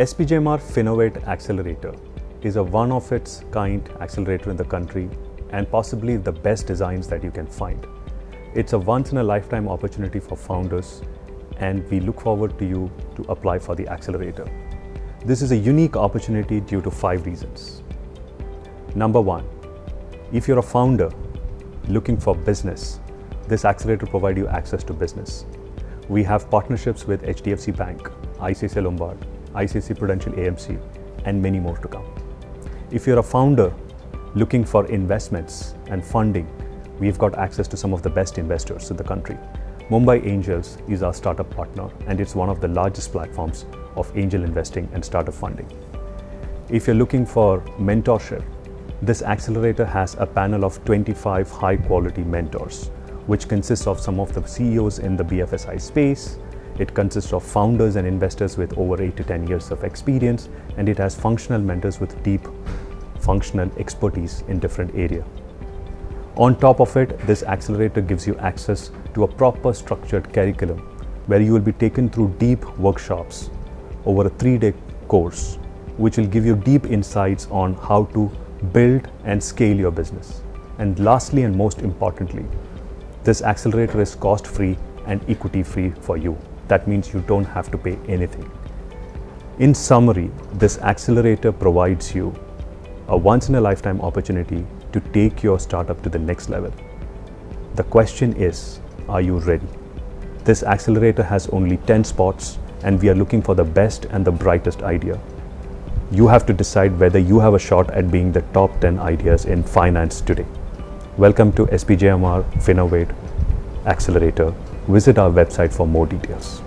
SPJIMR FinNovate Accelerator is a one of its kind accelerator in the country and possibly the best designs that you can find. It's a once in a lifetime opportunity for founders and we look forward to you to apply for the accelerator. This is a unique opportunity due to five reasons. Number one, if you're a founder looking for business, this accelerator provides you access to business. We have partnerships with HDFC Bank, ICICI Lombard, ICICI Prudential AMC, and many more to come. If you're a founder looking for investments and funding, we've got access to some of the best investors in the country. Mumbai Angels is our startup partner, and it's one of the largest platforms of angel investing and startup funding. If you're looking for mentorship, this accelerator has a panel of 25 high quality mentors, which consists of some of the CEOs in the BFSI space. It consists of founders and investors with over 8 to 10 years of experience, and it has functional mentors with deep functional expertise in different area. On top of it, this accelerator gives you access to a proper structured curriculum where you will be taken through deep workshops over a three day course, which will give you deep insights on how to build and scale your business. And lastly, and most importantly, this accelerator is cost free and equity free for you. That means you don't have to pay anything. In summary, this accelerator provides you a once in a lifetime opportunity to take your startup to the next level. The question is, are you ready? This accelerator has only 10 spots and we are looking for the best and the brightest idea. You have to decide whether you have a shot at being the top 10 ideas in finance today. Welcome to SPJIMR FinNovate Accelerator. Visit our website for more details.